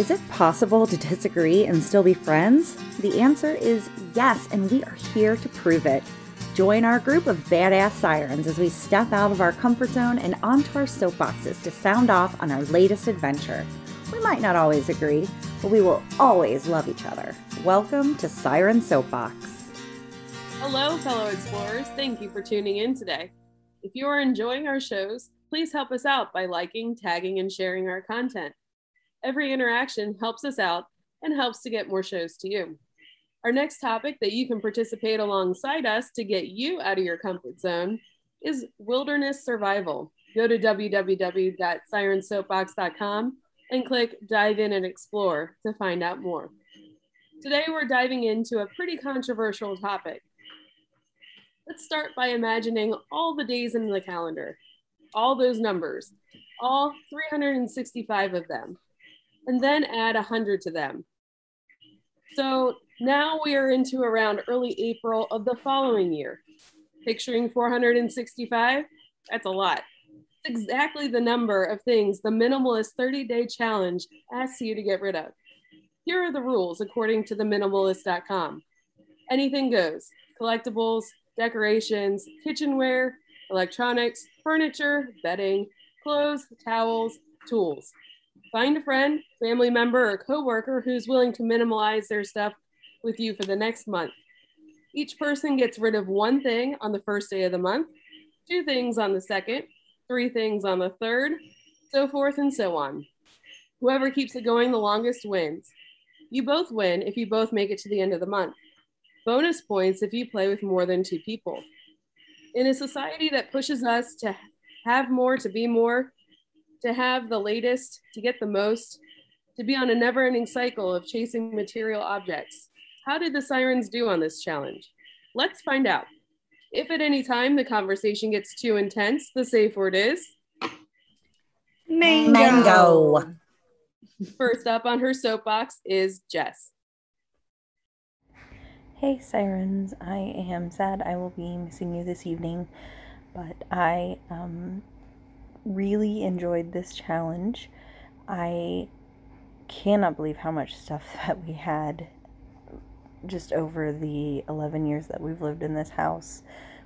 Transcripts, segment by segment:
Is it possible to disagree and still be friends? The answer is yes, and we are here to prove it. Join our group of badass sirens as we step out of our comfort zone and onto our soapboxes to sound off on our latest adventure. We might not always agree, but we will always love each other. Welcome to Siren Soapbox. Hello, fellow explorers. Thank you for tuning in today. If you are enjoying our shows, please help us out by liking, tagging, and sharing our content. Every interaction helps us out and helps to get more shows to you. Our next topic that you can participate alongside us to get you out of your comfort zone is wilderness survival. Go to www.sirensoapbox.com and click dive in and explore to find out more. Today, we're diving into a pretty controversial topic. Let's start by imagining all the days in the calendar, all those numbers, all 365 of them, and then add 100 to them. So now we are into around early April of the following year. Picturing 465, that's a lot. It's exactly the number of things the minimalist 30 day challenge asks you to get rid of. Here are the rules according to theminimalist.com. Anything goes collectibles, decorations, kitchenware, electronics, furniture, bedding, clothes, towels, tools. Find a friend, family member, or coworker who's willing to minimalize their stuff with you for the next month. Each person gets rid of one thing on the first day of the month, two things on the second, three things on the third, so forth and so on. Whoever keeps it going the longest wins. You both win if you both make it to the end of the month. Bonus points if you play with more than two people. In a society that pushes us to have more, to be more, to have the latest, to get the most, to be on a never ending cycle of chasing material objects, how did the sirens do on this challenge? Let's find out. If at any time the conversation gets too intense, the safe word is Mango. Mango. First up on her soapbox is Jess. Hey, sirens. I am sad I will be missing you this evening, but I um, really enjoyed this challenge. I cannot believe how much stuff that we had just over the 11 years that we've lived in this house,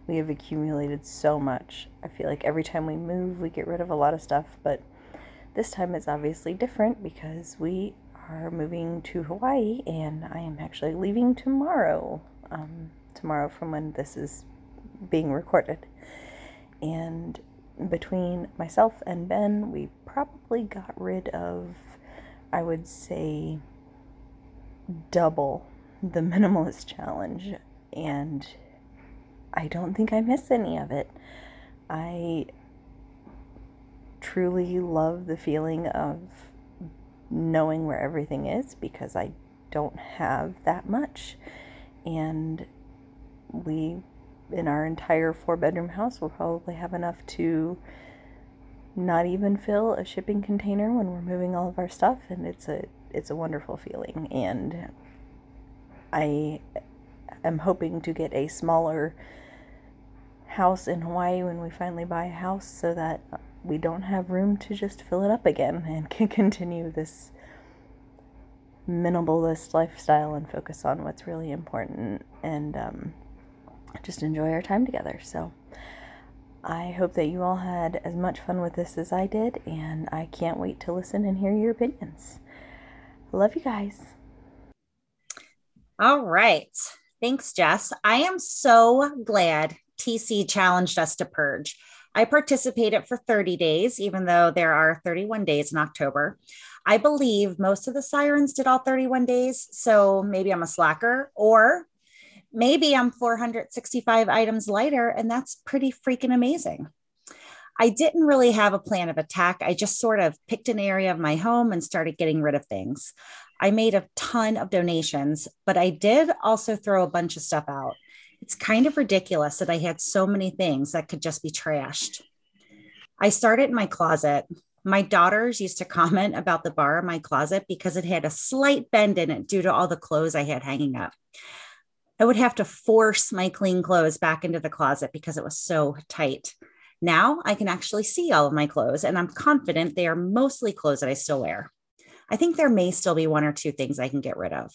we have accumulated so much. I feel like every time we move, we get rid of a lot of stuff, but this time it's obviously different because we are moving to Hawaii and I am actually leaving tomorrow. Um, tomorrow from when this is being recorded. And between myself and Ben, we probably got rid of, I would say, double the minimalist challenge and I don't think I miss any of it. I truly love the feeling of knowing where everything is because I don't have that much. And we, in our entire four bedroom house, we'll probably have enough to not even fill a shipping container when we're moving all of our stuff and it's a it's a wonderful feeling. And I am hoping to get a smaller house in Hawaii when we finally buy a house so that we don't have room to just fill it up again and can continue this minimalist lifestyle and focus on what's really important. And um, just enjoy our time together. So I hope that you all had as much fun with this as I did, and I can't wait to listen and hear your opinions. love you guys. All right. Thanks, Jess. I am so glad TC challenged us to purge. I participated for 30 days, even though there are 31 days in October. I believe most of the sirens did all 31 days. So maybe I'm a slacker, or maybe I'm 465 items lighter, and that's pretty freaking amazing. I didn't really have a plan of attack. I just sort of picked an area of my home and started getting rid of things. I made a ton of donations, but I did also throw a bunch of stuff out. It's kind of ridiculous that I had so many things that could just be trashed. I started in my closet. My daughters used to comment about the bar in my closet because it had a slight bend in it due to all the clothes I had hanging up. I would have to force my clean clothes back into the closet because it was so tight. Now I can actually see all of my clothes, and I'm confident they are mostly clothes that I still wear. I think there may still be one or two things I can get rid of.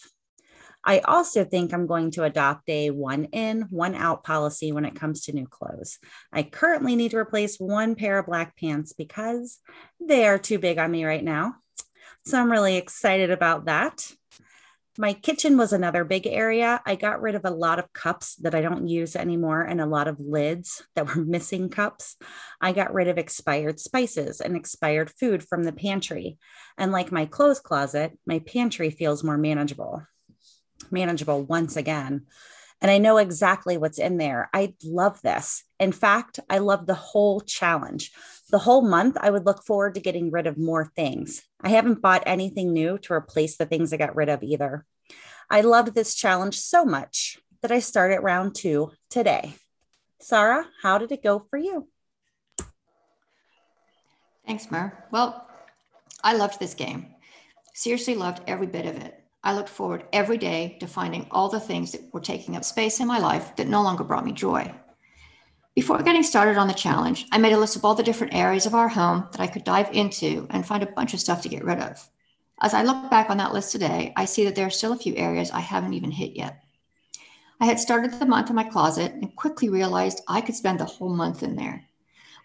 I also think I'm going to adopt a one in, one out policy when it comes to new clothes. I currently need to replace one pair of black pants because they are too big on me right now. So I'm really excited about that. My kitchen was another big area. I got rid of a lot of cups that I don't use anymore and a lot of lids that were missing cups. I got rid of expired spices and expired food from the pantry. And like my clothes closet, my pantry feels more manageable. Manageable once again. And I know exactly what's in there. I love this. In fact, I love the whole challenge. The whole month, I would look forward to getting rid of more things. I haven't bought anything new to replace the things I got rid of either. I loved this challenge so much that I started round two today. Sarah, how did it go for you? Thanks, Mer. Well, I loved this game. Seriously loved every bit of it. I looked forward every day to finding all the things that were taking up space in my life that no longer brought me joy. Before getting started on the challenge, I made a list of all the different areas of our home that I could dive into and find a bunch of stuff to get rid of. As I look back on that list today, I see that there are still a few areas I haven't even hit yet. I had started the month in my closet and quickly realized I could spend the whole month in there.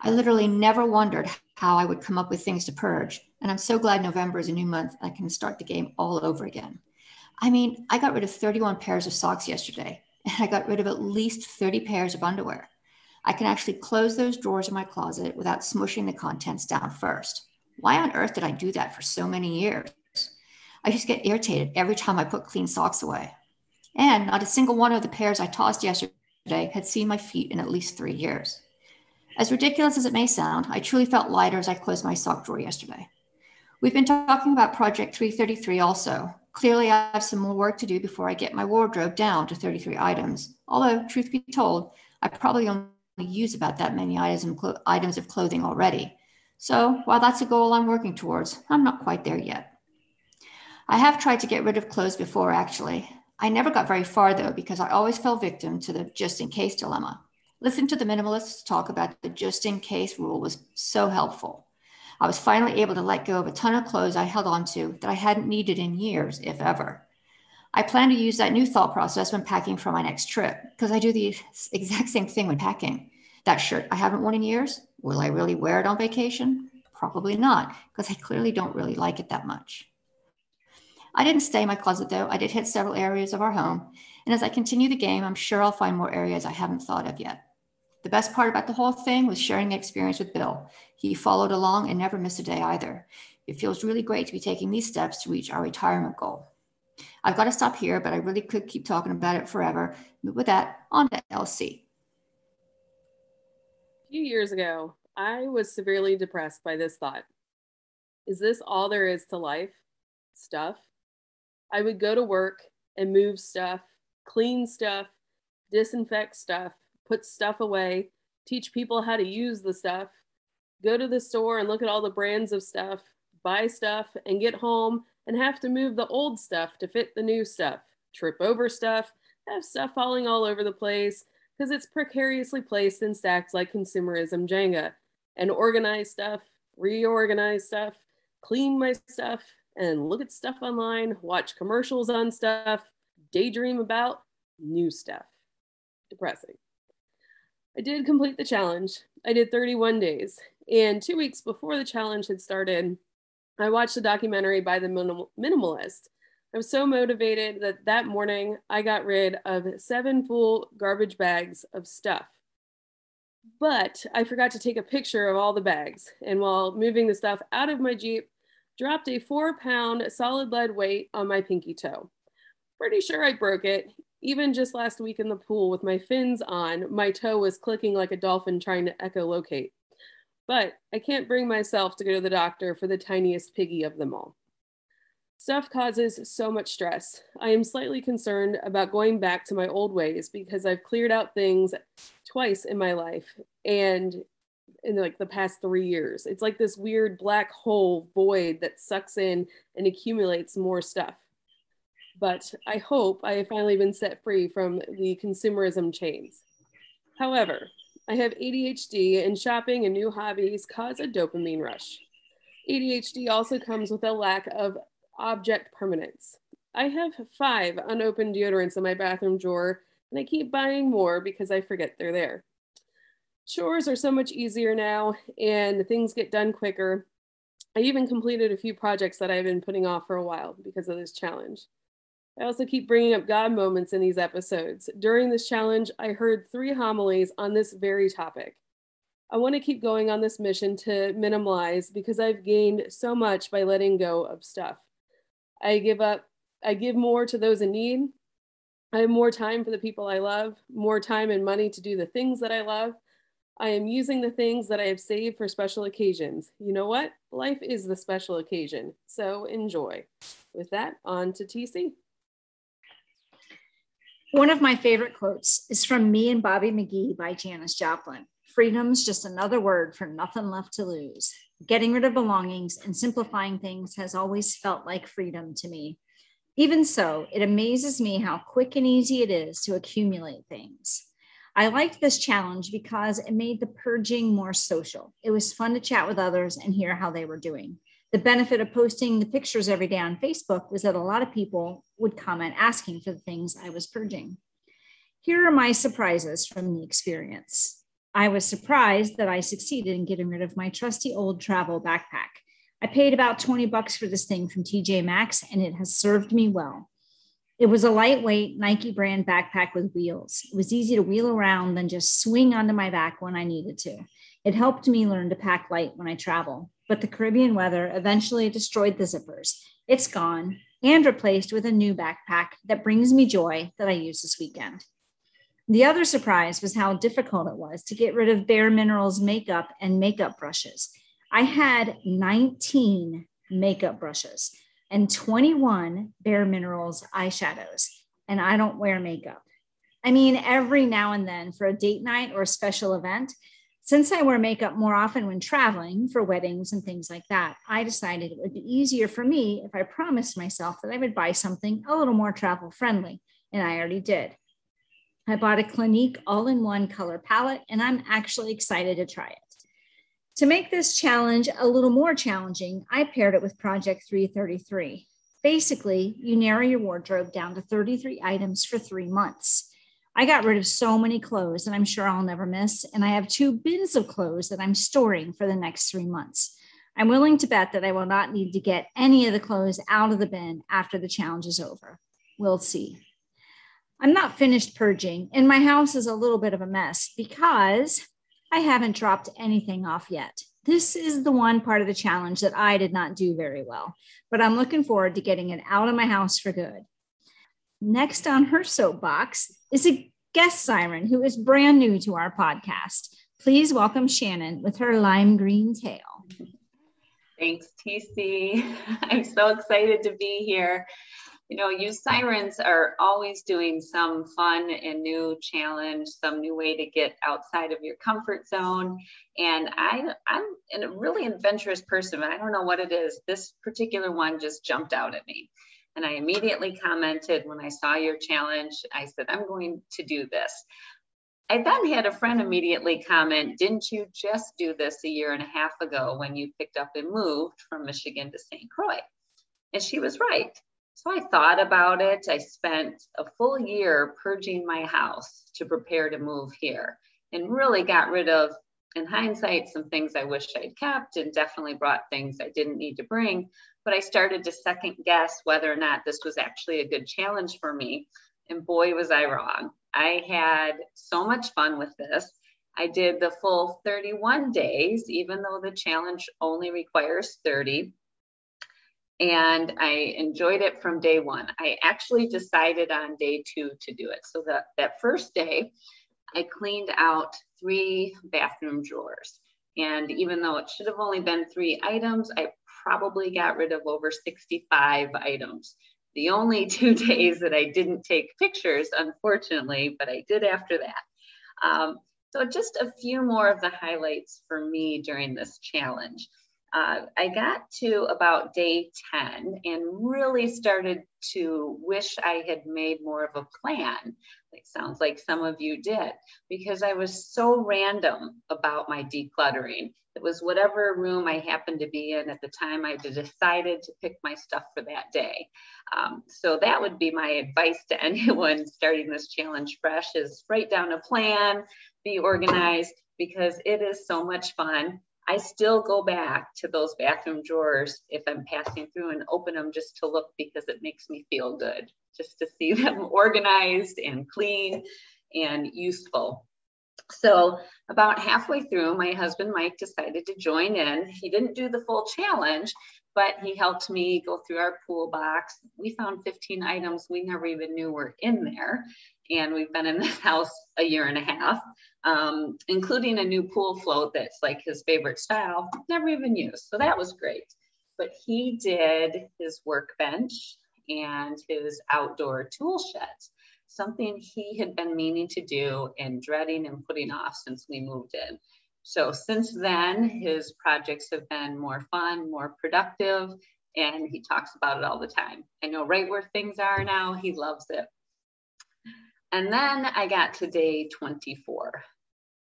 I literally never wondered how I would come up with things to purge, and I'm so glad November is a new month. I can start the game all over again. I mean, I got rid of 31 pairs of socks yesterday, and I got rid of at least 30 pairs of underwear. I can actually close those drawers in my closet without smushing the contents down first. Why on earth did I do that for so many years? I just get irritated every time I put clean socks away. And not a single one of the pairs I tossed yesterday had seen my feet in at least three years. As ridiculous as it may sound, I truly felt lighter as I closed my sock drawer yesterday. We've been talking about Project 333 also. Clearly, I have some more work to do before I get my wardrobe down to 33 items. Although, truth be told, I probably only use about that many items of clothing already. So, while that's a goal I'm working towards, I'm not quite there yet. I have tried to get rid of clothes before, actually. I never got very far, though, because I always fell victim to the just in case dilemma. Listening to the minimalists talk about the just in case rule was so helpful. I was finally able to let go of a ton of clothes I held on to that I hadn't needed in years, if ever. I plan to use that new thought process when packing for my next trip because I do the exact same thing when packing. That shirt I haven't worn in years, will I really wear it on vacation? Probably not, because I clearly don't really like it that much. I didn't stay in my closet though. I did hit several areas of our home. And as I continue the game, I'm sure I'll find more areas I haven't thought of yet. The best part about the whole thing was sharing the experience with Bill. He followed along and never missed a day either. It feels really great to be taking these steps to reach our retirement goal. I've got to stop here, but I really could keep talking about it forever. But with that, on to LC. A few years ago, I was severely depressed by this thought Is this all there is to life? Stuff. I would go to work and move stuff, clean stuff, disinfect stuff, put stuff away, teach people how to use the stuff, go to the store and look at all the brands of stuff, buy stuff, and get home and have to move the old stuff to fit the new stuff, trip over stuff, have stuff falling all over the place because it's precariously placed in stacks like consumerism Jenga, and organize stuff, reorganize stuff, clean my stuff, and look at stuff online, watch commercials on stuff, daydream about new stuff. Depressing. I did complete the challenge. I did 31 days. And two weeks before the challenge had started, I watched a documentary by the minimal, minimalist. I was so motivated that that morning I got rid of seven full garbage bags of stuff. But I forgot to take a picture of all the bags. And while moving the stuff out of my Jeep, dropped a four pound solid lead weight on my pinky toe. Pretty sure I broke it. Even just last week in the pool with my fins on, my toe was clicking like a dolphin trying to echolocate but I can't bring myself to go to the doctor for the tiniest piggy of them all. Stuff causes so much stress. I am slightly concerned about going back to my old ways because I've cleared out things twice in my life and in like the past three years. It's like this weird black hole void that sucks in and accumulates more stuff. But I hope I have finally been set free from the consumerism chains. However, I have ADHD, and shopping and new hobbies cause a dopamine rush. ADHD also comes with a lack of object permanence. I have five unopened deodorants in my bathroom drawer, and I keep buying more because I forget they're there. Chores are so much easier now, and things get done quicker. I even completed a few projects that I've been putting off for a while because of this challenge. I also keep bringing up God moments in these episodes. During this challenge, I heard three homilies on this very topic. I want to keep going on this mission to minimize because I've gained so much by letting go of stuff. I give up, I give more to those in need. I have more time for the people I love, more time and money to do the things that I love. I am using the things that I have saved for special occasions. You know what? Life is the special occasion, so enjoy. With that, on to TC. One of my favorite quotes is from Me and Bobby McGee by Janis Joplin. Freedom's just another word for nothing left to lose. Getting rid of belongings and simplifying things has always felt like freedom to me. Even so, it amazes me how quick and easy it is to accumulate things. I liked this challenge because it made the purging more social. It was fun to chat with others and hear how they were doing. The benefit of posting the pictures every day on Facebook was that a lot of people would comment asking for the things I was purging. Here are my surprises from the experience. I was surprised that I succeeded in getting rid of my trusty old travel backpack. I paid about 20 bucks for this thing from TJ Maxx and it has served me well. It was a lightweight Nike brand backpack with wheels. It was easy to wheel around, then just swing onto my back when I needed to. It helped me learn to pack light when I travel, but the Caribbean weather eventually destroyed the zippers. It's gone and replaced with a new backpack that brings me joy that I use this weekend. The other surprise was how difficult it was to get rid of Bare Minerals makeup and makeup brushes. I had 19 makeup brushes and 21 Bare Minerals eyeshadows, and I don't wear makeup. I mean, every now and then for a date night or a special event, since I wear makeup more often when traveling for weddings and things like that, I decided it would be easier for me if I promised myself that I would buy something a little more travel friendly, and I already did. I bought a Clinique all in one color palette, and I'm actually excited to try it. To make this challenge a little more challenging, I paired it with Project 333. Basically, you narrow your wardrobe down to 33 items for three months. I got rid of so many clothes that I'm sure I'll never miss, and I have two bins of clothes that I'm storing for the next three months. I'm willing to bet that I will not need to get any of the clothes out of the bin after the challenge is over. We'll see. I'm not finished purging, and my house is a little bit of a mess because I haven't dropped anything off yet. This is the one part of the challenge that I did not do very well, but I'm looking forward to getting it out of my house for good. Next on her soapbox is a guest siren who is brand new to our podcast. Please welcome Shannon with her lime green tail. Thanks, TC. I'm so excited to be here you know, you sirens are always doing some fun and new challenge, some new way to get outside of your comfort zone. And I, I'm a really adventurous person, I don't know what it is. This particular one just jumped out at me. And I immediately commented when I saw your challenge, I said, I'm going to do this. I then had a friend immediately comment, Didn't you just do this a year and a half ago when you picked up and moved from Michigan to St. Croix? And she was right. So I thought about it. I spent a full year purging my house to prepare to move here and really got rid of, in hindsight, some things I wish I'd kept and definitely brought things I didn't need to bring. But I started to second guess whether or not this was actually a good challenge for me. And boy, was I wrong. I had so much fun with this. I did the full 31 days, even though the challenge only requires 30 and I enjoyed it from day one. I actually decided on day two to do it. So that, that first day, I cleaned out three bathroom drawers. And even though it should have only been three items, I probably got rid of over 65 items. The only two days that I didn't take pictures, unfortunately, but I did after that. Um, so just a few more of the highlights for me during this challenge. Uh, I got to about day 10 and really started to wish I had made more of a plan. It sounds like some of you did, because I was so random about my decluttering. It was whatever room I happened to be in at the time I decided to pick my stuff for that day. Um, so that would be my advice to anyone starting this challenge fresh is write down a plan, be organized, because it is so much fun I still go back to those bathroom drawers if I'm passing through and open them just to look because it makes me feel good just to see them organized and clean and useful. So, about halfway through, my husband Mike decided to join in. He didn't do the full challenge, but he helped me go through our pool box. We found 15 items we never even knew were in there. And we've been in this house a year and a half um, including a new pool float that's like his favorite style, never even used. So that was great. But he did his workbench and his outdoor tool shed, something he had been meaning to do and dreading and putting off since we moved in. So since then, his projects have been more fun, more productive, and he talks about it all the time. I know right where things are now, he loves it. And then I got to day 24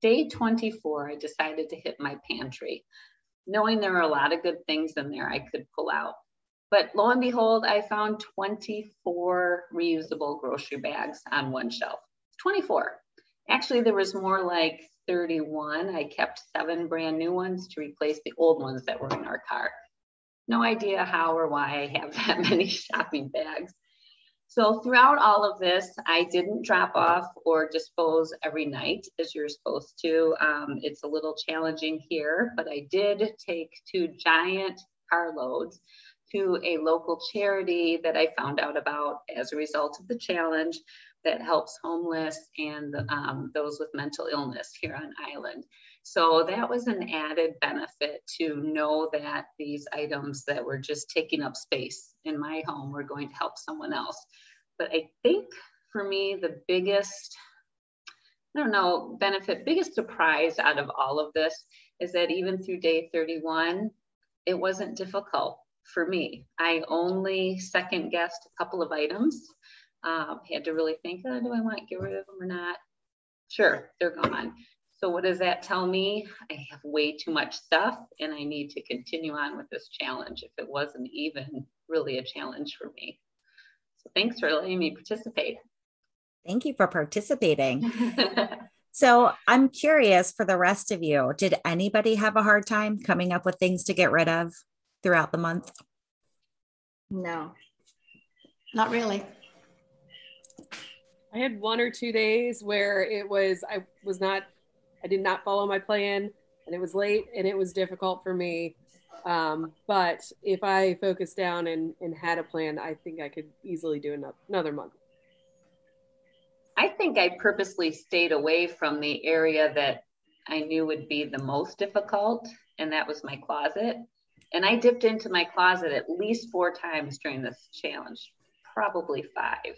day 24, I decided to hit my pantry, knowing there were a lot of good things in there I could pull out. But lo and behold, I found 24 reusable grocery bags on one shelf. 24. Actually, there was more like 31. I kept seven brand new ones to replace the old ones that were in our car. No idea how or why I have that many shopping bags. So throughout all of this, I didn't drop off or dispose every night as you're supposed to. Um, it's a little challenging here, but I did take two giant carloads to a local charity that I found out about as a result of the challenge that helps homeless and um, those with mental illness here on island. So that was an added benefit to know that these items that were just taking up space in my home were going to help someone else. But I think for me, the biggest, I don't know, benefit, biggest surprise out of all of this is that even through day 31, it wasn't difficult for me. I only second guessed a couple of items. Um, had to really think, oh, do I want to get rid of them or not? Sure, they're gone. So what does that tell me? I have way too much stuff and I need to continue on with this challenge if it wasn't even really a challenge for me. So thanks for letting me participate. Thank you for participating. so I'm curious for the rest of you, did anybody have a hard time coming up with things to get rid of throughout the month? No, not really. I had one or two days where it was, I was not, I did not follow my plan and it was late and it was difficult for me um, but if I focused down and, and had a plan, I think I could easily do another, another month. I think I purposely stayed away from the area that I knew would be the most difficult, and that was my closet. And I dipped into my closet at least four times during this challenge, probably five.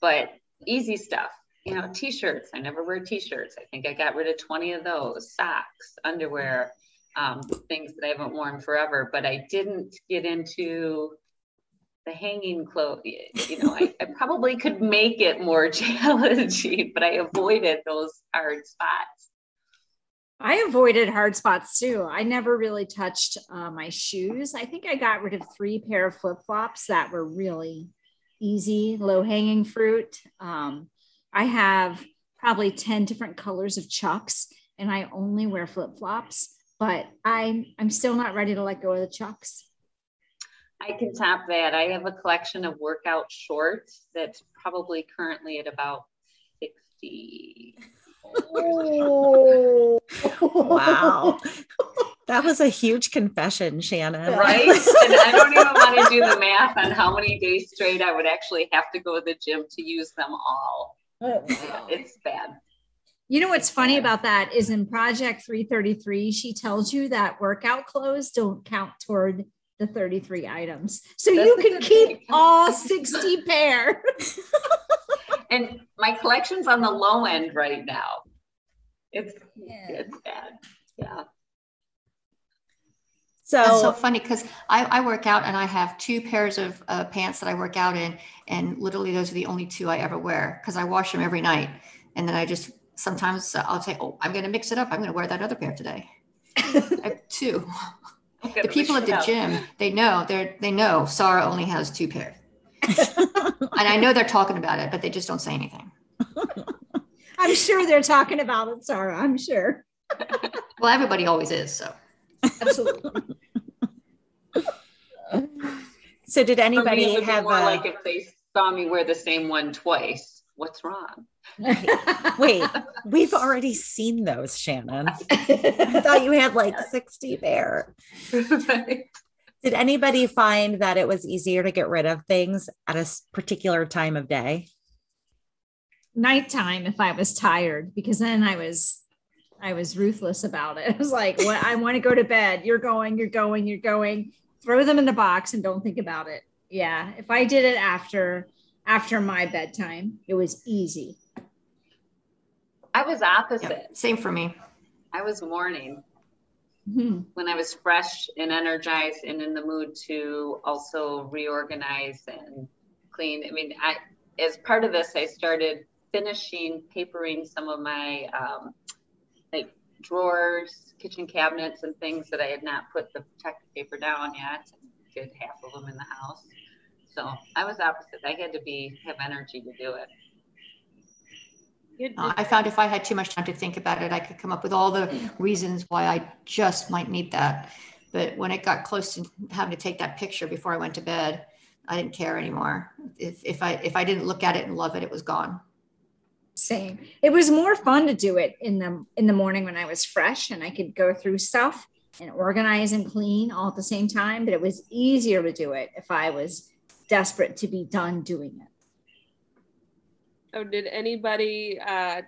But easy stuff, you know, t shirts. I never wear t shirts. I think I got rid of 20 of those, socks, underwear um, things that I haven't worn forever, but I didn't get into the hanging clothes. You know, I, I probably could make it more challenging, but I avoided those hard spots. I avoided hard spots too. I never really touched uh, my shoes. I think I got rid of three pair of flip flops that were really easy, low hanging fruit. Um, I have probably 10 different colors of chucks, and I only wear flip flops but I'm I'm still not ready to let go of the chucks. I can top that. I have a collection of workout shorts that's probably currently at about 60. Oh, wow. That was a huge confession, Shannon. Right? and I don't even want to do the math on how many days straight I would actually have to go to the gym to use them all. Oh, wow. It's bad. You know what's funny about that is in Project 333, she tells you that workout clothes don't count toward the 33 items. So That's you can keep all 60 pair. and my collection's on the low end right now. It's yeah. it's bad. Yeah. So, That's so funny because I, I work out and I have two pairs of uh, pants that I work out in, and literally those are the only two I ever wear because I wash them every night, and then I just sometimes I'll say, "Oh, I'm going to mix it up. I'm going to wear that other pair today." I have two. The people at the gym, they know they're they know Sarah only has two pairs, and I know they're talking about it, but they just don't say anything. I'm sure they're talking about it, Sarah. I'm sure. Well, everybody always is. So Absolutely. so did anybody it would be have more a, like if they saw me wear the same one twice. What's wrong? Wait? We've already seen those, Shannon. I thought you had like 60 there. Did anybody find that it was easier to get rid of things at a particular time of day? Nighttime if I was tired, because then I was I was ruthless about it. I was like, what I want to go to bed. You're going, you're going, you're going. Throw them in the box and don't think about it. Yeah. If I did it after after my bedtime, it was easy. I was opposite. yeah, same for me. I was morning Mhm. when I was fresh and energized and in the mood to also reorganize and clean. I mean, I as part of this, I started finishing papering some of my um, like drawers, kitchen cabinets, and things that I had not put the protective paper down yet. Good half of them in the house. So I was opposite. I had to be have energy to do it. It- Uh, I found if I had too much time to think about it, I could come up with all the reasons why I just might need that. But when it got close to having to take that picture before I went to bed, I didn't care anymore. If, if I if I didn't look at it and love it, it was gone. Same. It was more fun to do it in the in the morning when I was fresh and I could go through stuff and organize and clean all at the same time. But it was easier to do it if I was desperate to be done doing it. Oh, did anybody uh,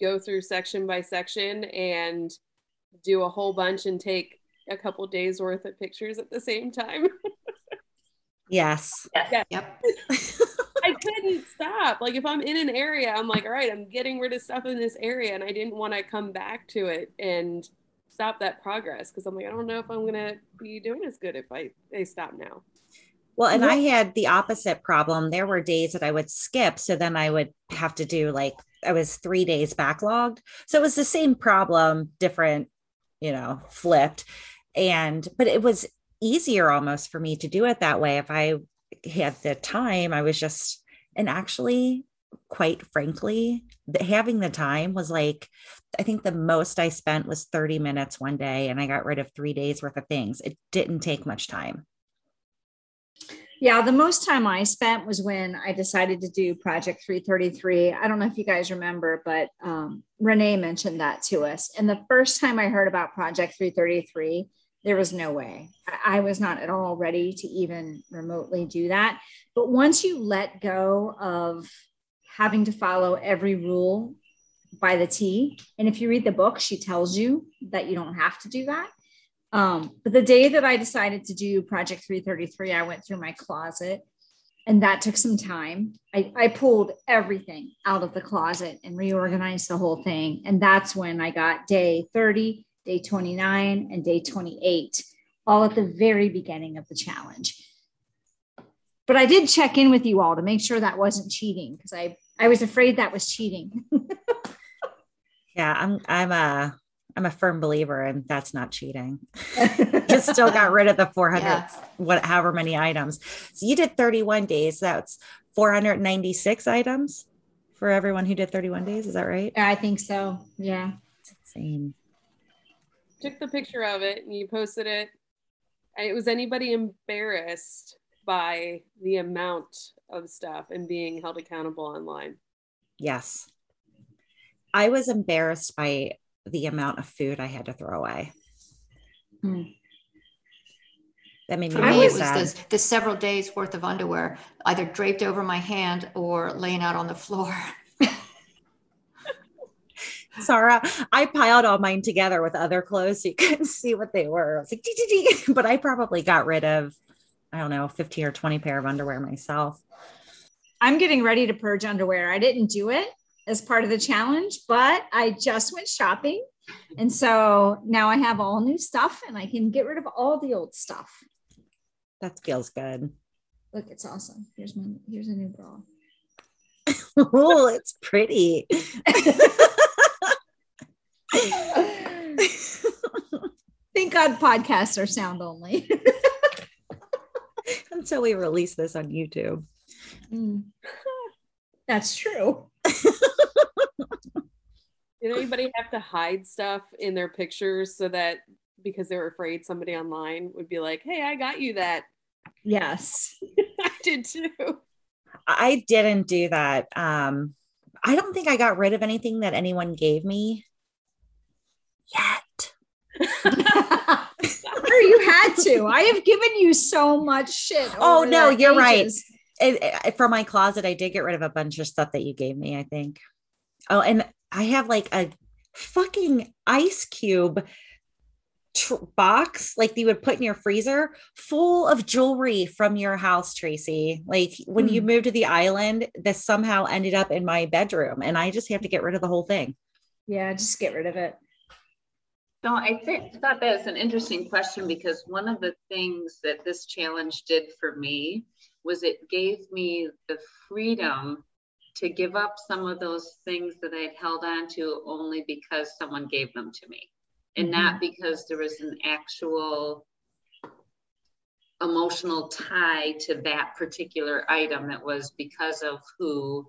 go through section by section and do a whole bunch and take a couple days worth of pictures at the same time? Yes. Yes. Yep. I couldn't stop. Like if I'm in an area, I'm like, all right, I'm getting rid of stuff in this area, and I didn't want to come back to it and stop that progress because I'm like, I don't know if I'm gonna be doing as good if I I stop now. Well, and I had the opposite problem. There were days that I would skip. So then I would have to do like, I was three days backlogged. So it was the same problem, different, you know, flipped. And, but it was easier almost for me to do it that way. If I had the time, I was just, and actually, quite frankly, having the time was like, I think the most I spent was 30 minutes one day and I got rid of three days worth of things. It didn't take much time. Yeah, the most time I spent was when I decided to do Project 333. I don't know if you guys remember, but um, Renee mentioned that to us. And the first time I heard about Project 333, there was no way. I, I was not at all ready to even remotely do that. But once you let go of having to follow every rule by the T, and if you read the book, she tells you that you don't have to do that. Um, but the day that I decided to do Project 333, I went through my closet and that took some time. I, I pulled everything out of the closet and reorganized the whole thing. And that's when I got day 30, day 29, and day 28, all at the very beginning of the challenge. But I did check in with you all to make sure that wasn't cheating because I, I was afraid that was cheating. Yeah, I'm I'm a I'm a firm believer and that's not cheating. Just still got rid of the 400 Yeah. what however many items. So you did 31 days. That's 496 items for everyone who did 31 days, is that right? I think so. Yeah. It's insane. Took the picture of it and you posted it. It was anybody embarrassed by the amount of stuff and being held accountable online? Yes. I was embarrassed by the amount of food I had to throw away. Hmm. That made me For I me, it was sad. this, the several days worth of underwear, either draped over my hand or laying out on the floor. Sarah, I piled all mine together with other clothes so you couldn't see what they were. I was like, "Dee, dee, dee." but I probably got rid of, I don't know, 15 or 20 pair of underwear myself. I'm getting ready to purge underwear. I didn't do it as part of the challenge, but I just went shopping And so now I have all new stuff and I can get rid of all the old stuff. That feels good. Look, it's awesome. Here's my here's a new bra. oh, it's pretty. Thank God podcasts are sound only. Until we release this on YouTube. Mm. That's true. Did anybody have to hide stuff in their pictures so that because they were afraid somebody online would be like, hey, I got you that? Yes. I did too. I didn't do that. Um, I don't think I got rid of anything that anyone gave me yet. or you had to. I have given you so much shit. Oh no, you're ages. right. It, it, from my closet, I did get rid of a bunch of stuff that you gave me. I think. Oh, and I have like a fucking ice cube tr- box, like you would put in your freezer, full of jewelry from your house, Tracy. Like when you Hmm. moved to the island, this somehow ended up in my bedroom, and I just have to get rid of the whole thing. Yeah, just get rid of it. No, I think, thought that was an interesting question because one of the things that this challenge did for me was it gave me the freedom to give up some of those things that I'd held on to only because someone gave them to me and not because there was an actual emotional tie to that particular item. It was because of who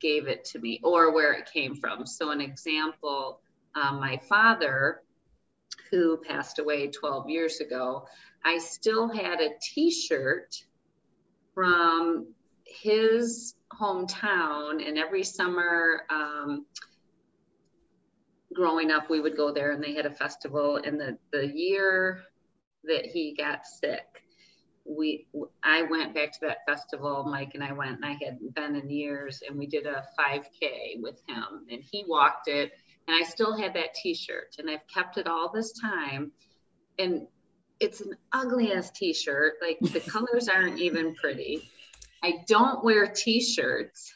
gave it to me or where it came from. So, an example um, my father, who passed away 12 years ago, I still had a t shirt from his hometown, and every summer, um, growing up, we would go there and they had a festival. And the, the year that he got sick, we I went back to that festival. Mike and I went, and I hadn't been in years, and we did a 5K with him, and he walked it, and I still had that T-shirt, and I've kept it all this time, and it's an ugly ass T-shirt. Like the colors aren't even pretty. I don't wear T-shirts.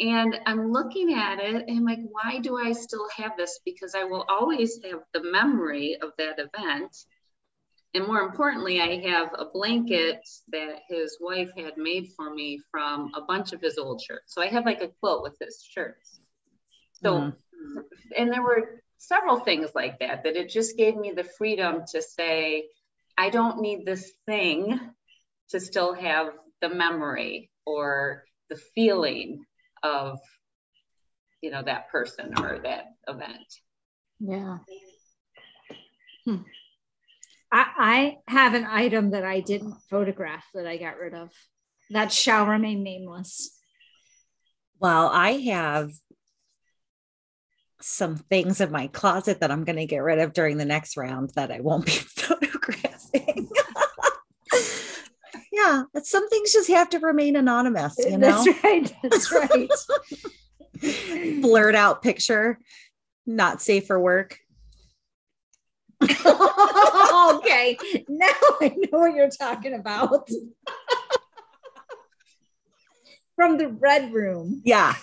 And I'm looking at it and I'm like, why do I still have this? Because I will always have the memory of that event. And more importantly, I have a blanket that his wife had made for me from a bunch of his old shirts. So I have like a quilt with his shirts. So, Mhm. and there were several things like that, that it just gave me the freedom to say, I don't need this thing to still have the memory or the feeling of, you know, that person or that event. Yeah. Hmm. I, I have an item that I didn't photograph that I got rid of. That shall remain nameless. Well, I have some things in my closet that I'm going to get rid of during the next round that I won't be photographing. yeah, but some things just have to remain anonymous, eh, you know. That's right. That's right. Blurred out picture, not safe for work. okay. Now I know what you're talking about. From the red room. Yeah.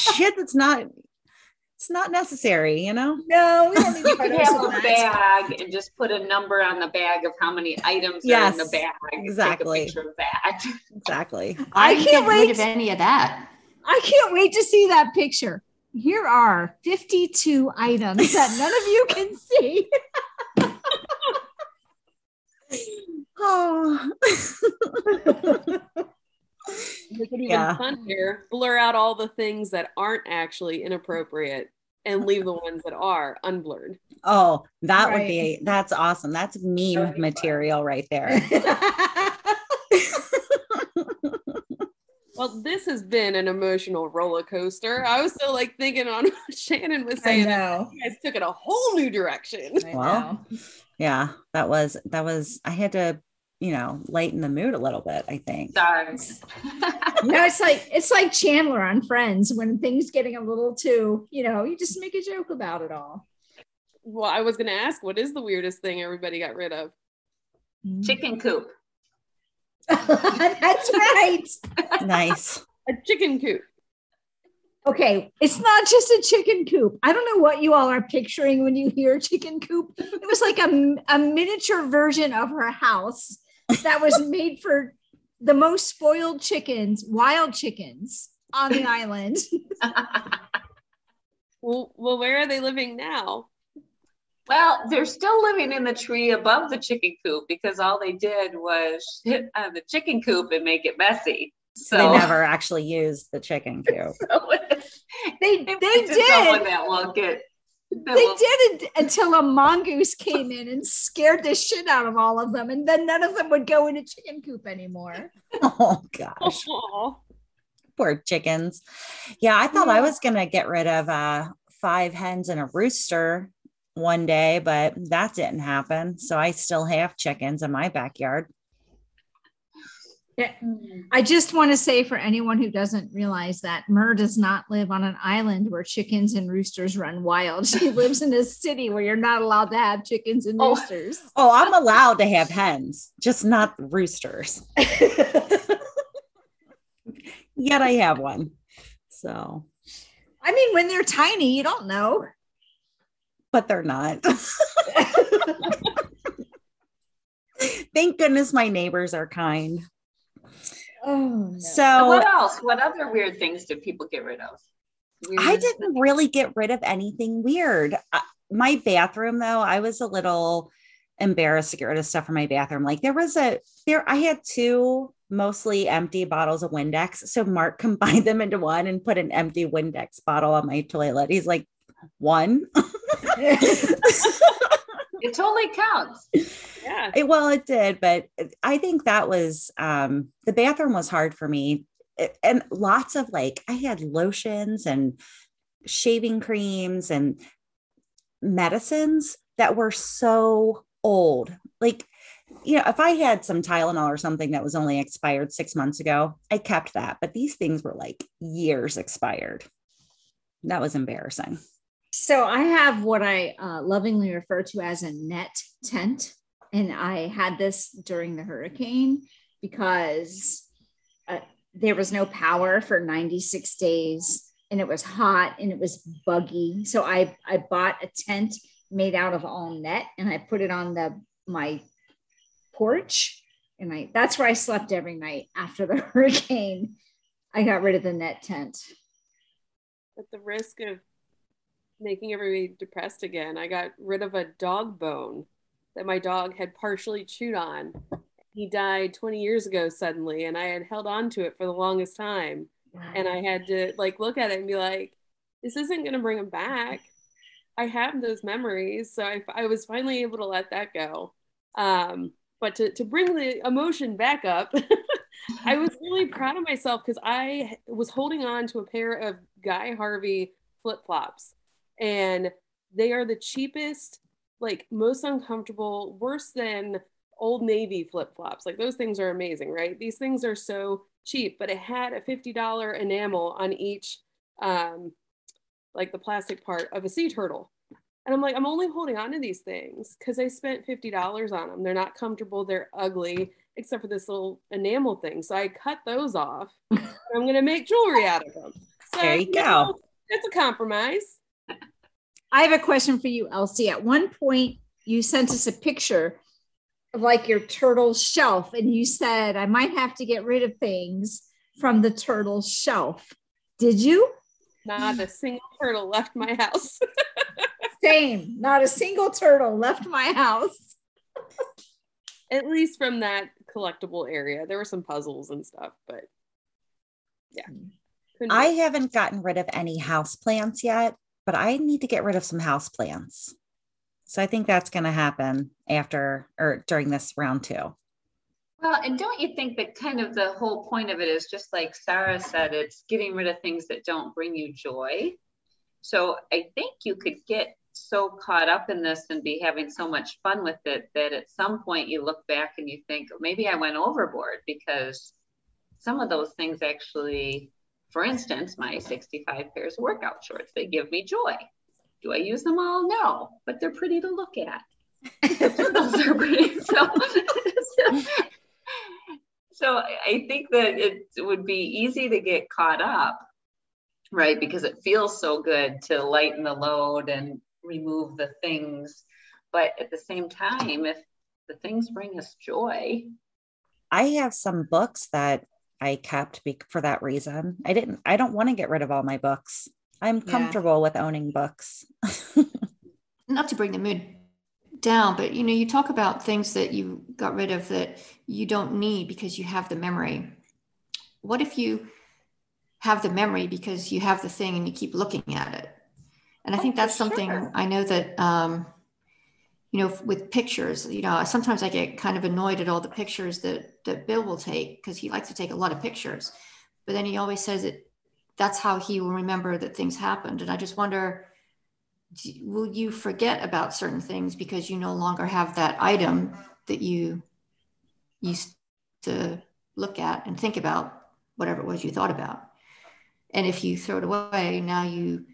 Shit, that's not. It's not necessary, you know. No, we don't need You could have a bag and just put a number on the bag of how many items Yes, are in the bag. Take a exactly. picture of that. Exactly. I didn't can't get rid wait. of any of that. I can't wait to see that picture. Here are 52 items that none of you can see. Oh. Make it even Yeah. funnier. Blur out all the things that aren't actually inappropriate and leave the ones that are unblurred. oh, that would be that's awesome. That's That would meme be fun. material right there. Well, this has been an emotional roller coaster. I was still like thinking on what Shannon was I saying. know. You guys took it a whole new direction. I Well, know. yeah, that was that was I had to, you know, lighten the mood a little bit, I think. Sorry. No, it's like it's like Chandler on Friends when things getting a little too, you know, you just make a joke about it all. Well, I was going to ask, what is the weirdest thing everybody got rid of? Mm. Chicken coop. That's right. Nice. A chicken coop. Okay, it's not just a chicken coop. I don't know what you all are picturing when you hear chicken coop. It was like a, a miniature version of her house that was made for the most spoiled chickens, wild chickens on the island. well, well, where are they living now? Well, they're still living in the tree above the chicken coop because all they did was hit on the chicken coop and make it messy. So they never actually used the chicken coop. so they they did. Someone that will get. That they did it until a mongoose came in and scared the shit out of all of them, and then none of them would go in a chicken coop anymore. Oh gosh. Poor chickens. Yeah, I thought yeah. I was gonna get rid of uh five hens and a rooster one day, but that didn't happen. So I still have chickens in my backyard. Yeah. Mm. I just want to say for anyone who doesn't realize that Mer does not live on an island where chickens and roosters run wild. She lives in a city where you're not allowed to have chickens and oh. roosters. Oh, I'm allowed to have hens, just not roosters. Yet I have one. So, I mean, when they're tiny, you don't know but they're not. Thank goodness my neighbors are kind. Oh, no. so what else? What other weird things did people get rid of? Weird I didn't really get rid of anything weird. Uh, my bathroom, though, I was a little embarrassed to get rid of stuff from my bathroom. Like there was a there, I had two mostly empty bottles of Windex. So Mark combined them into one and put an empty Windex bottle on my toilet. He's like, one. it totally counts. Yeah. It, well, it did, but I think that was um, the bathroom was hard for me. It, and lots of like, I had lotions and shaving creams and medicines that were so old. Like, you know, if I had some Tylenol or something that was only expired six months ago, I kept that. But these things were like years expired. That was embarrassing. So I have what I uh, lovingly refer to as a net tent. And I had this during the hurricane because uh, there was no power for 96 days and it was hot and it was buggy. So I, I bought a tent made out of all net and I put it on the my porch and I that's where I slept every night after the hurricane. I got rid of the net tent. At the risk of making everybody depressed again. I got rid of a dog bone that my dog had partially chewed on. He died 20 years ago suddenly, and I had held on to it for the longest time. And I had to like look at it and be like, this isn't going to bring him back. I have those memories. So I, I was finally able to let that go. Um, but to, to bring the emotion back up, I was really proud of myself because I was holding on to a pair of Guy Harvey flip flops and they are the cheapest, like most uncomfortable, worse than old navy flip-flops. Like those things are amazing, right? These things are so cheap, but it had a $50 enamel on each um like the plastic part of a sea turtle. And I'm like, I'm only holding on to these things because I spent $50 on them. They're not comfortable, they're ugly, except for this little enamel thing. So I cut those off. I'm gonna make jewelry out of them. So, there you, you go. Know, it's a compromise. I have a question for you, Elsie. At one point, you sent us a picture of like your turtle shelf, and you said, I might have to get rid of things from the turtle shelf. Did you? Not a single turtle left my house. Same. Not a single turtle left my house. At least from that collectible area. There were some puzzles and stuff, but yeah. Hmm. Couldn't I haven't gotten rid of any house plants yet but I need to get rid of some house plants. So I think that's going to happen after or during this round two. Well, and don't you think that kind of the whole point of it is just like Sarah said, it's getting rid of things that don't bring you joy. So I think you could get so caught up in this and be having so much fun with it that at some point you look back and you think, maybe I went overboard because some of those things actually for instance, my 65 pairs of workout shorts, they give me joy. Do I use them all? No, but they're pretty to look at. Those are pretty. So, so, so I think that it would be easy to get caught up right? Because it feels so good to lighten the load and remove the things. But at the same time, if the things bring us joy. I have some books that I kept be- for that reason. I didn't, I don't want to get rid of all my books. I'm Yeah. comfortable with owning books. not to bring the mood down, but you know, you talk about things that you got rid of that you don't need because you have the memory. What if you have the memory because you have the thing and you keep looking at it? And I Oh, think that's something sure. I know that, um, you know, with pictures, you know, sometimes I get kind of annoyed at all the pictures that that Bill will take because he likes to take a lot of pictures, but then he always says it. That's how he will remember that things happened, and I just wonder will you forget about certain things because you no longer have that item that you used to look at and think about whatever it was you thought about? And if you throw it away now you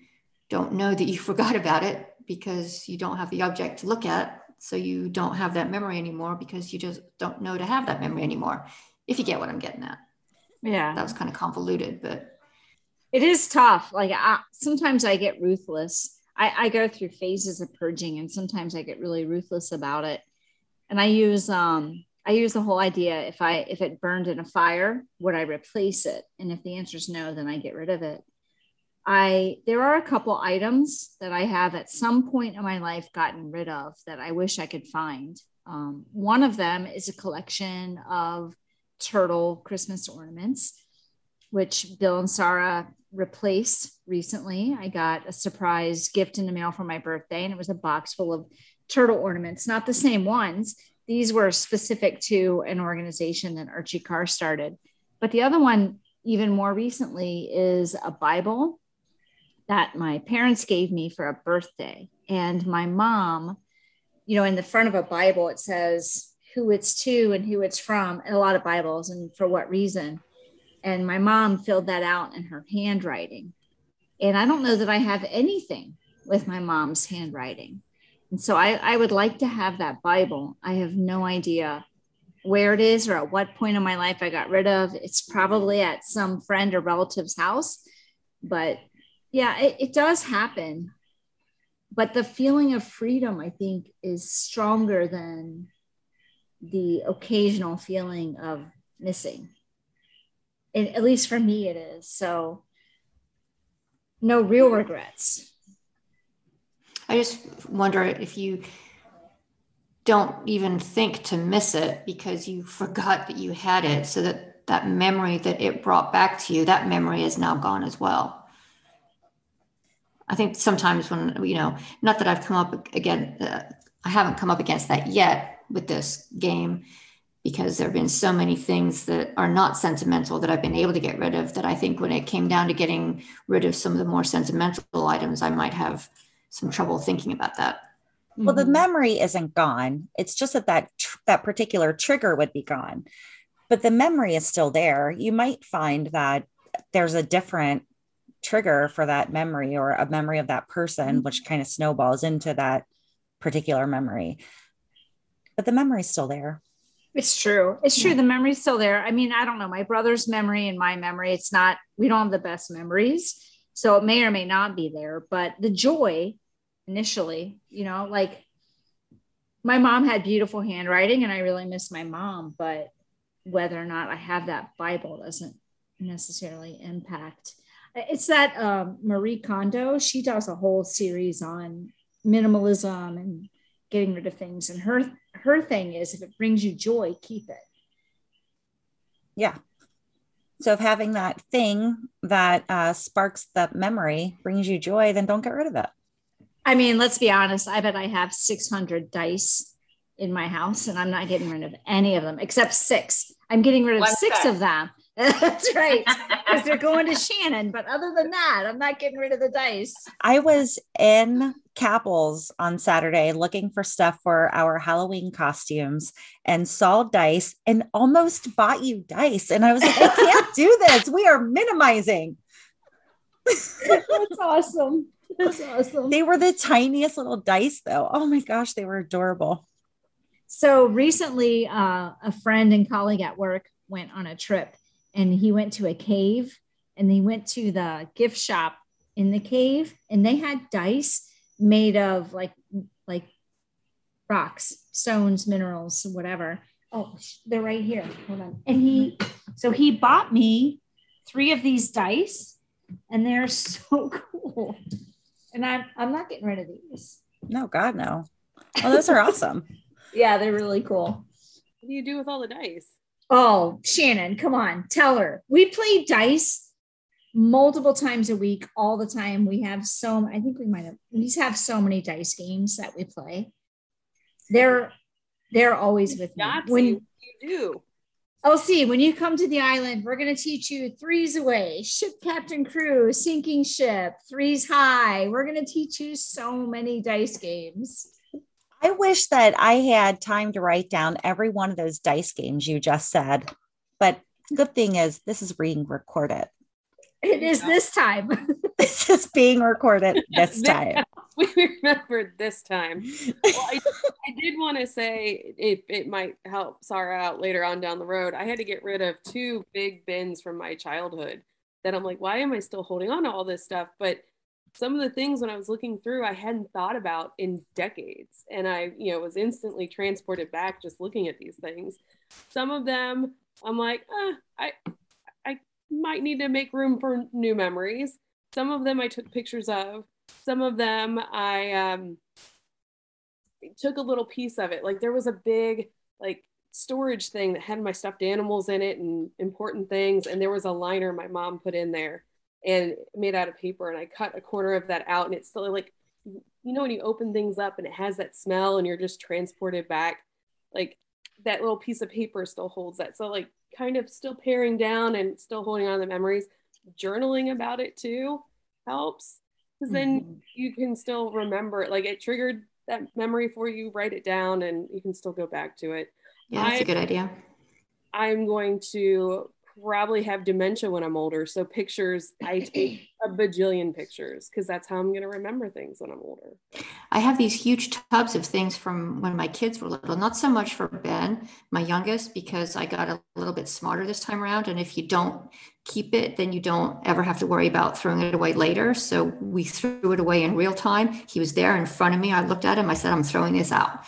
don't know that you forgot about it because you don't have the object to look at so you don't have that memory anymore because you just don't know to have that memory anymore if you get what i'm getting at Yeah. that was kind of convoluted but it is tough. Like I, sometimes I get ruthless. I, I go through phases of purging, and sometimes I get really ruthless about it. And I use um I use the whole idea if I if it burned in a fire, would I replace it? And if the answer is no, then I get rid of it. I there are a couple items that I have at some point in my life gotten rid of that I wish I could find. Um, one of them is a collection of turtle Christmas ornaments which Bill and Sarah replaced recently. I got a surprise gift in the mail for my birthday, and it was a box full of turtle ornaments, not the same ones. These were specific to an organization that Archie Carr started. But the other one, even more recently, is a Bible that my parents gave me for a birthday. And my mom, you know, in the front of a Bible, it says who it's to and who it's from, and a lot of Bibles, and for what reason. And my mom filled that out in her handwriting. And i don't know that i have anything with my mom's handwriting. And so I, I would like to have that bible. I have no idea where it is or at what point in my life i got rid of. It's probably at some friend or relative's house but yeah it, it does happen. But the feeling of freedom i think is stronger than the occasional feeling of missing. It, at least for me it is. So no real regrets. I just wonder if you don't even think to miss it because you forgot that you had it so that that memory that it brought back to you that memory is now gone as well i think sometimes when you know not that i've come up again uh, i haven't come up against that yet with this game because there have been so many things that are not sentimental that i've been able to get rid of that i think when it came down to getting rid of some of the more sentimental items i might have some trouble thinking about that Well, the Mhm. memory isn't gone. It's just that that, tr- that particular trigger would be gone, but the memory is still there. You might find that there's a different trigger for that memory or a memory of that person, mm-hmm. which kind of snowballs into that particular memory. But the memory's still there. It's true. It's true. The memory's still there. I mean, I don't know. My brother's memory and my memory, it's not, we don't have the best memories. So it may or may not be there, but the joy initially, you know, like my mom had beautiful handwriting and I really miss my mom, but whether or not I have that Bible doesn't necessarily impact. It's that um, Marie Kondo, she does a whole series on minimalism and getting rid of things. And her her thing is if it brings you joy, keep it. Yeah. So if having that thing that uh, sparks the memory brings you joy, then don't get rid of it. I mean, let's be honest. I bet I have 600 dice in my house and I'm not getting rid of any of them except six. I'm getting rid of One six set. of them. That's right. Because they're going to Shannon. But other than that, I'm not getting rid of the dice. I was in Capel's on Saturday looking for stuff for our Halloween costumes and saw dice and almost bought you dice. And I was like, I can't do this. We are minimizing. That's awesome. That's awesome. They were the tiniest little dice, though. Oh my gosh, they were adorable. So recently, uh, a friend and colleague at work went on a trip and he went to a cave and they went to the gift shop in the cave and they had dice made of like like rocks, stones, minerals, whatever. Oh, they're right here. Hold on. And he so he bought me three of these dice and they're so cool. And I'm I'm not getting rid of these. No, God, no. Oh, those are awesome. Yeah, they're really cool. What do you do with all the dice? Oh, Shannon, come on, tell her. We play dice multiple times a week, all the time. We have so I think we might have we have so many dice games that we play. They're they're always with me. When you do? See, when you come to the island, we're going to teach you threes away, ship captain crew, sinking ship, threes high. We're going to teach you so many dice games. I wish that I had time to write down every one of those dice games you just said. But the good thing is, this is being recorded. It is this time. This is being recorded this time. we remembered this time. Well, I, I did want to say it, it might help Sarah out later on down the road. I had to get rid of two big bins from my childhood that I'm like, why am I still holding on to all this stuff? But some of the things when I was looking through, I hadn't thought about in decades. And I, you know, was instantly transported back just looking at these things. Some of them I'm like, eh, I I might need to make room for new memories. Some of them I took pictures of. Some of them I um, took a little piece of it. Like there was a big like storage thing that had my stuffed animals in it and important things, and there was a liner my mom put in there and made out of paper. And I cut a corner of that out, and it's still like you know when you open things up and it has that smell, and you're just transported back. Like that little piece of paper still holds that. So like kind of still paring down and still holding on to the memories. Journaling about it too helps because then Mhm. you can still remember it. Like it triggered that memory for you, write it down and you can still go back to it. Yeah, that's I- a good idea. I'm going to probably have dementia when I'm older. So pictures, I take a bajillion pictures because that's how I'm going to remember things when I'm older. I have these huge tubs of things from when my kids were little, not so much for Ben, my youngest, because I got a little bit smarter this time around. And if you don't keep it, then you don't ever have to worry about throwing it away later. So we threw it away in real time. He was there in front of me. I looked at him. I said, I'm throwing this out.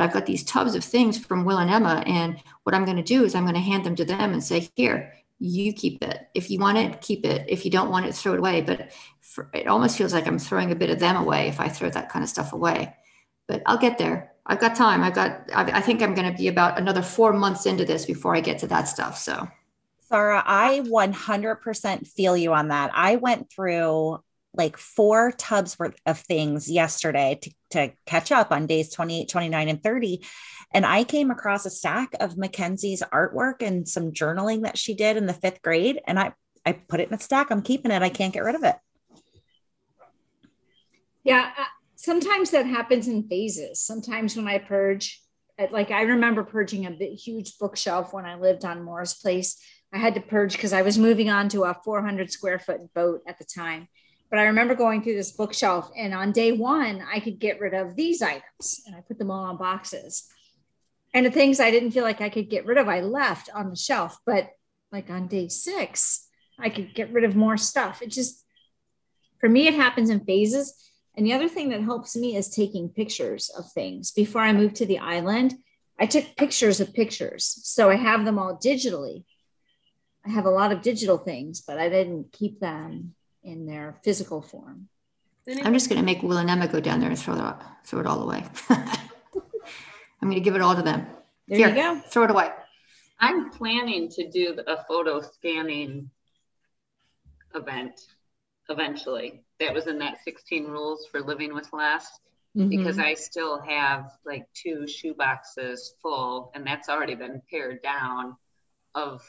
I've got these tubs of things from Will and Emma. And what I'm going to do is I'm going to hand them to them and say, here, you keep it. If you want it, keep it. If you don't want it, throw it away. But for, it almost feels like I'm throwing a bit of them away if I throw that kind of stuff away. But I'll get there. I've got time. I've got, I, I think I'm going to be about another four months into this before I get to that stuff. So Sarah, I 100% feel you on that. I went through like four tubs worth of things yesterday to, to catch up on days 28, 29, and 30. And I came across a stack of Mackenzie's artwork and some journaling that she did in the fifth grade. And I, I put it in a stack. I'm keeping it. I can't get rid of it. Yeah, uh, sometimes that happens in phases. Sometimes when I purge, uh, like I remember purging a big, huge bookshelf when I lived on Morris Place. I had to purge because I was moving on to a 400 square foot boat at the time. But I remember going through this bookshelf, and on day one, I could get rid of these items, and I put them all on boxes. And the things I didn't feel like I could get rid of, I left on the shelf. But like on day six, I could get rid of more stuff. It just, for me, it happens in phases. And the other thing that helps me is taking pictures of things. Before I moved to the island, I took pictures of pictures. So I have them all digitally. I have a lot of digital things, but I didn't keep them in their physical form. I'm just going to make Will and Emma go down there and throw it, throw it all away. I'm going to give it all to them. There Here, you go. Throw it away. I'm planning to do a photo scanning event eventually. That was in that 16 rules for living with less because Mhm. I still have like two shoe boxes full, and that's already been pared down of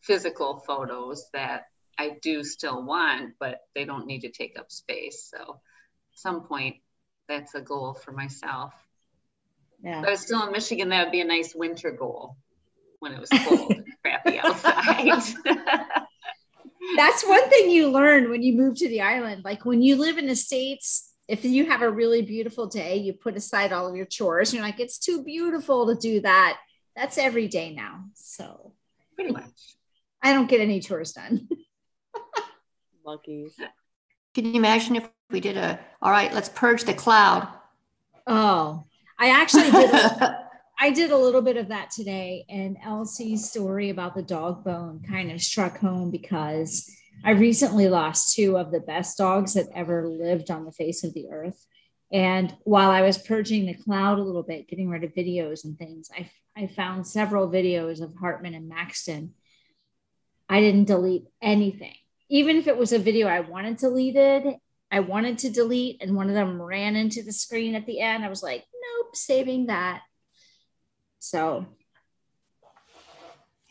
physical photos that I do still want, but they don't need to take up space. So, at some point, that's a goal for myself. yeah. If I was still in Michigan, that would be a nice winter goal when it was cold and crappy outside. That's one thing you learn when you move to the island. Like when you live in the States, if you have a really beautiful day, you put aside all of your chores. You're like, it's too beautiful to do that. That's every day now. So Pretty much. I don't get any chores done. Lucky. Can you imagine if we did a, all right, let's purge the cloud? Oh, I actually did. I did a little bit of that today, and Elsie's story about the dog bone kind of struck home because I recently lost two of the best dogs that ever lived on the face of the earth. And while I was purging the cloud a little bit, getting rid of videos and things, I, I found several videos of Hartman and Maxton. I didn't delete anything. Even if it was a video I wanted deleted, I wanted to delete, and one of them ran into the screen at the end. I was like, nope, saving that. So,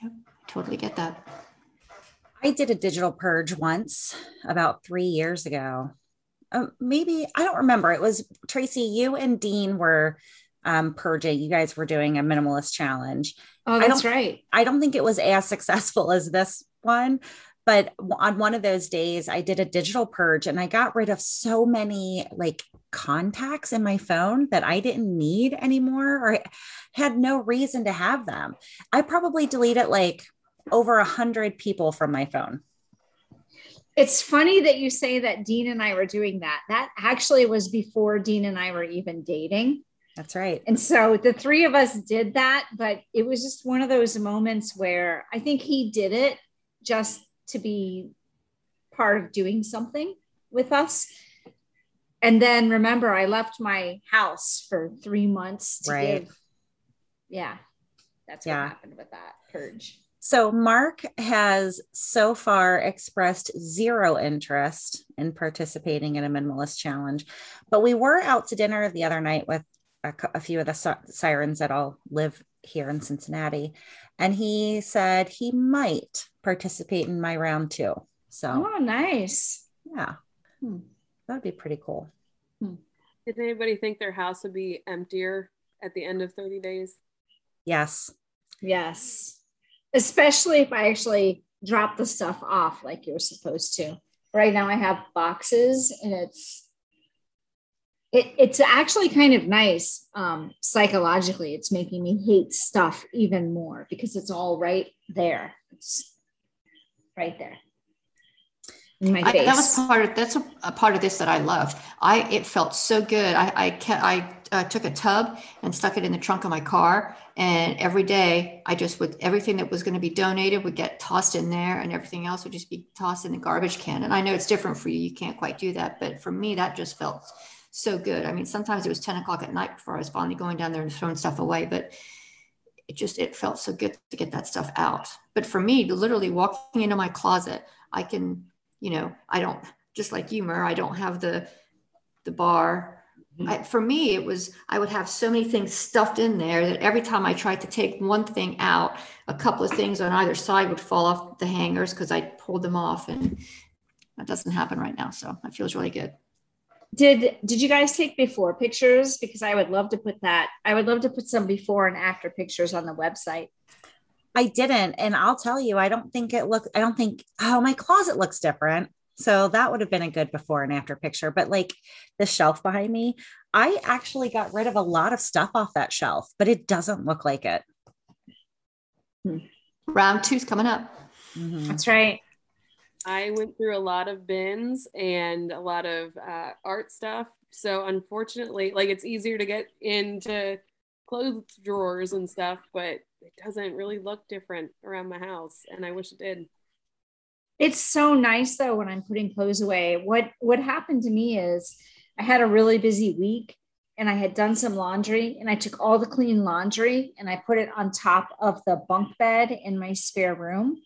yep, totally get that. I did a digital purge once about three years ago. Um, maybe I don't remember. It was Tracy, you and Dean were um, purging. You guys were doing a minimalist challenge. Oh, that's I right. I don't think it was as successful as this one, but on one of those days, I did a digital purge and I got rid of so many like contacts in my phone that I didn't need anymore or had no reason to have them. I probably deleted like over a hundred people from my phone. It's funny that you say that Dean and I were doing that. That actually was before Dean and I were even dating. That's right. And so the three of us did that, but it was just one of those moments where I think he did it just to be part of doing something with us. And then remember, I left my house for three months to right. give. Yeah, that's what yeah. happened with that purge. So, Mark has so far expressed zero interest in participating in a minimalist challenge, but we were out to dinner the other night with a, a few of the sirens that all live here in Cincinnati, and he said he might participate in my round two. So, oh, nice. Yeah, hmm. that'd be pretty cool. Hmm. Did anybody think their house would be emptier at the end of 30 days? Yes. Yes especially if I actually drop the stuff off like you're supposed to. Right now I have boxes and it's it, it's actually kind of nice um, psychologically. It's making me hate stuff even more because it's all right there. It's right there. In my face. I, that was part of that's a, a, part of this that I loved. I it felt so good. I I, I uh, took a tub and stuck it in the trunk of my car. And every day, I just would everything that was going to be donated would get tossed in there, and everything else would just be tossed in the garbage can. And I know it's different for you; you can't quite do that, but for me, that just felt so good. I mean, sometimes it was ten o'clock at night before I was finally going down there and throwing stuff away, but it just it felt so good to get that stuff out. But for me, literally walking into my closet, I can, you know, I don't just like you, Mer. I don't have the the bar mm-hmm. I, for me, it was I would have so many things stuffed in there that every time I tried to take one thing out, a couple of things on either side would fall off the hangers because I pulled them off, and that doesn't happen right now. So it feels really good. Did Did you guys take before pictures? Because I would love to put that. I would love to put some before and after pictures on the website. I didn't, and I'll tell you, I don't think it looked. I don't think. Oh, my closet looks different. So that would have been a good before and after picture. But like the shelf behind me, I actually got rid of a lot of stuff off that shelf, but it doesn't look like it. Hmm. Round two's coming up. Mm-hmm. That's right. I went through a lot of bins and a lot of uh, art stuff. So unfortunately, like it's easier to get into clothes drawers and stuff, but it doesn't really look different around my house. And I wish it did. It's so nice though when I'm putting clothes away. What what happened to me is I had a really busy week and I had done some laundry and I took all the clean laundry and I put it on top of the bunk bed in my spare room.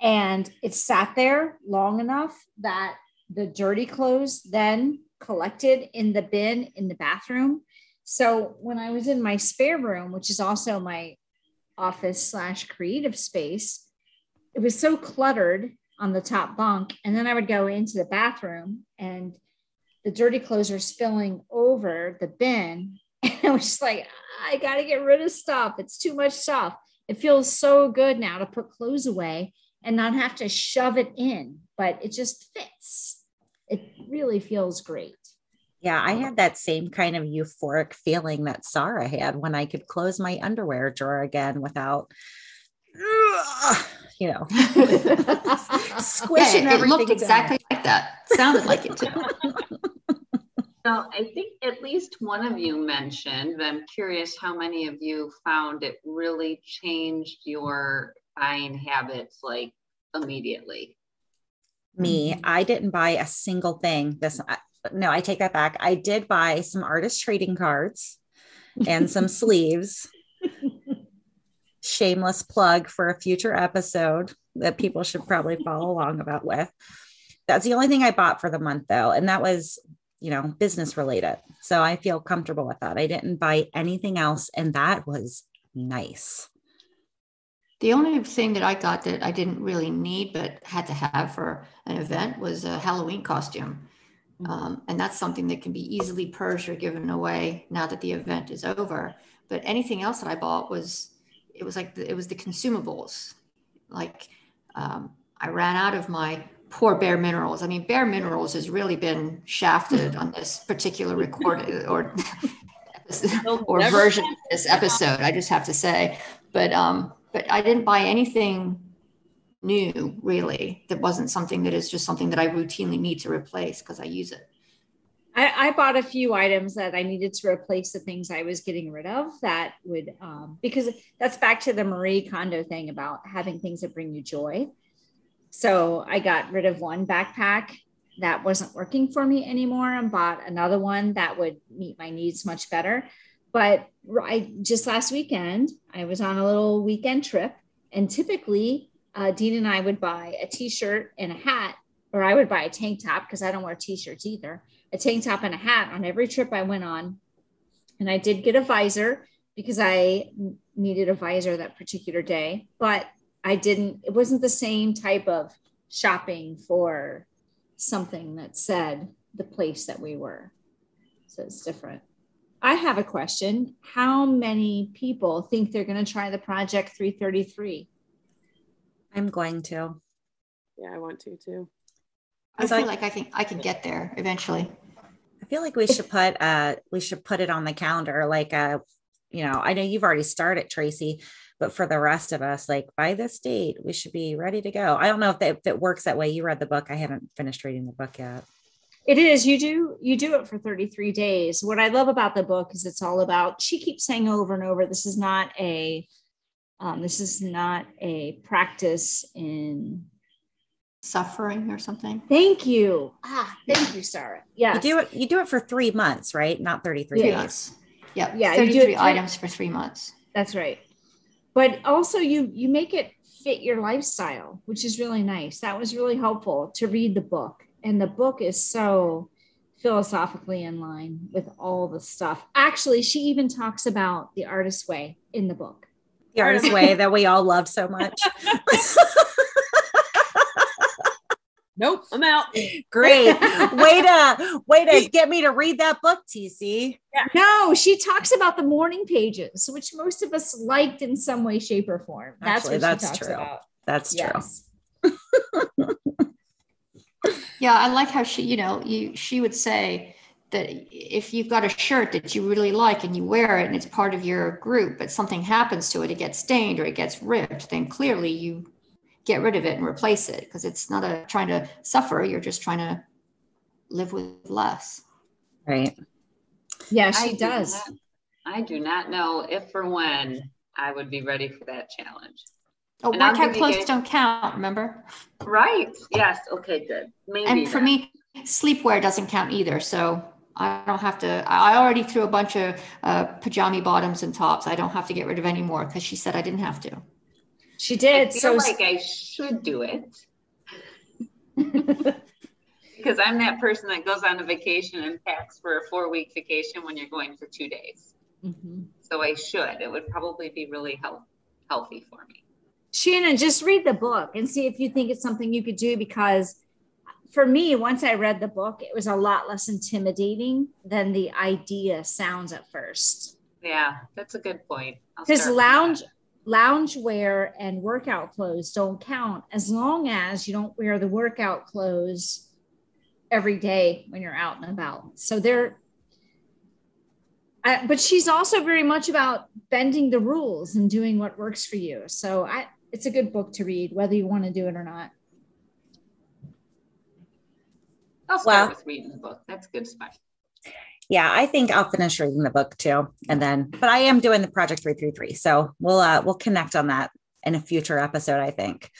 And it sat there long enough that the dirty clothes then collected in the bin in the bathroom. So when I was in my spare room, which is also my office slash creative space, it was so cluttered on the top bunk. And then I would go into the bathroom and the dirty clothes are spilling over the bin. And I was just like, I got to get rid of stuff. It's too much stuff. It feels so good now to put clothes away and not have to shove it in, but it just fits. It really feels great. Yeah, I had that same kind of euphoric feeling that Sarah had when I could close my underwear drawer again without you know, squishing yeah, it, it looked exactly down. like that. Sounded like it too. So I think at least one of you mentioned, but I'm curious how many of you found it really changed your buying habits like immediately. Me, I didn't buy a single thing. This uh, no, I take that back. I did buy some artist trading cards and some sleeves. Shameless plug for a future episode that people should probably follow along about with. That's the only thing I bought for the month though. And that was, you know, business related. So I feel comfortable with that. I didn't buy anything else. And that was nice. The only thing that I got that I didn't really need but had to have for an event was a Halloween costume. Mm-hmm. Um, and that's something that can be easily purged or given away now that the event is over. But anything else that I bought was, it was like, the, it was the consumables. Like um, I ran out of my poor Bare Minerals. I mean, Bare Minerals has really been shafted on this particular recorded or or version of this episode. I just have to say, but um, but I didn't buy anything new really that wasn't something that is just something that I routinely need to replace because I use it. I, I, bought a few items that I needed to replace the things I was getting rid of that would, um, because that's back to the Marie Kondo thing about having things that bring you joy. So I got rid of one backpack that wasn't working for me anymore and bought another one that would meet my needs much better. But I just last weekend, I was on a little weekend trip, and typically uh, Dean and I would buy a t-shirt and a hat, or I would buy a tank top because I don't wear t-shirts either. A tank top and a hat on every trip I went on, and I did get a visor because I needed a visor that particular day, but I didn't. It wasn't the same type of shopping for something that said the place that we were. So it's different. I have a question. How many people think they're going to try the Project 333? I'm going to. Yeah, I want to too. I feel like I can I can get there eventually. I feel like we should put uh we should put it on the calendar like uh you know, I know you've already started Tracy, but for the rest of us, like by this date, we should be ready to go. I don't know if, that, if it works that way. You read the book. I haven't finished reading the book yet. It is. You do you do it for 33 days. What I love about the book is it's all about she keeps saying over and over, this is not a um, this is not a practice in suffering or something. Thank you. Ah, thank you, Sarah. Yeah. You do it you do it for three months, right? Not 33 yeah. days. Yeah. Yeah. 33 items for three months. That's right. But also you you make it fit your lifestyle, which is really nice. That was really helpful to read the book. And the book is so philosophically in line with all the stuff. Actually, she even talks about the artist's way in the book the artist way that we all love so much. nope, I'm out. Great. way to way to get me to read that book, TC. Yeah. No, she talks about the morning pages, which most of us liked in some way, shape, or form. That's Actually, what that's true. About. That's yes. true. yeah, I like how she, you know, you she would say that if you've got a shirt that you really like and you wear it and it's part of your group, but something happens to it, it gets stained or it gets ripped, then clearly you get rid of it and replace it because it's not a trying to suffer. You're just trying to live with less. Right. Yeah, she I does. Do not, I do not know if or when I would be ready for that challenge. Oh, and workout clothes don't count, remember? Right. Yes. Okay, good. Maybe and for then. me, sleepwear doesn't count either. So I don't have to. I already threw a bunch of uh, pajama bottoms and tops. I don't have to get rid of any more because she said I didn't have to. She did. I feel so like I should do it because I'm that person that goes on a vacation and packs for a four week vacation when you're going for two days. Mm-hmm. So I should. It would probably be really health, healthy for me. Shannon, just read the book and see if you think it's something you could do because for me, once I read the book, it was a lot less intimidating than the idea sounds at first. Yeah, that's a good point. Because lounge lounge wear and workout clothes don't count as long as you don't wear the workout clothes every day when you're out and about. So they're but she's also very much about bending the rules and doing what works for you. So I it's a good book to read, whether you want to do it or not. I'll start well, with reading the book. That's a good spot. Yeah, I think I'll finish reading the book too, and then. But I am doing the project three three three, so we'll uh, we'll connect on that in a future episode, I think.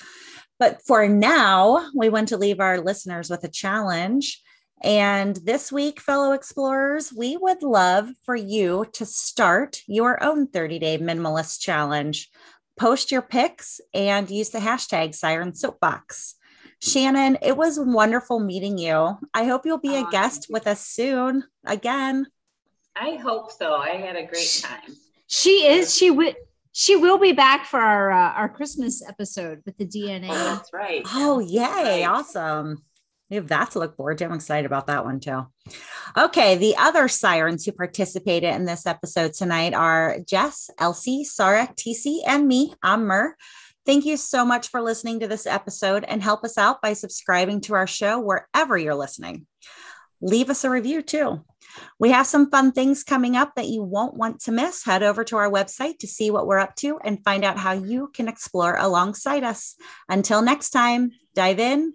But for now, we want to leave our listeners with a challenge. And this week, fellow explorers, we would love for you to start your own 30 day minimalist challenge. Post your pics and use the hashtag Siren Soapbox. Shannon, it was wonderful meeting you. I hope you'll be a guest with us soon again. I hope so. I had a great time. She is. She would. She will be back for our uh, our Christmas episode with the DNA. Oh, that's right. Oh, yay! Right. Awesome. We have that to look forward to. I'm excited about that one too. Okay, the other sirens who participated in this episode tonight are Jess, Elsie, Sarah, TC, and me. I'm Mer. Thank you so much for listening to this episode and help us out by subscribing to our show wherever you're listening. Leave us a review too. We have some fun things coming up that you won't want to miss. Head over to our website to see what we're up to and find out how you can explore alongside us. Until next time, dive in,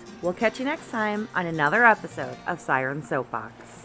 We'll catch you next time on another episode of Siren Soapbox.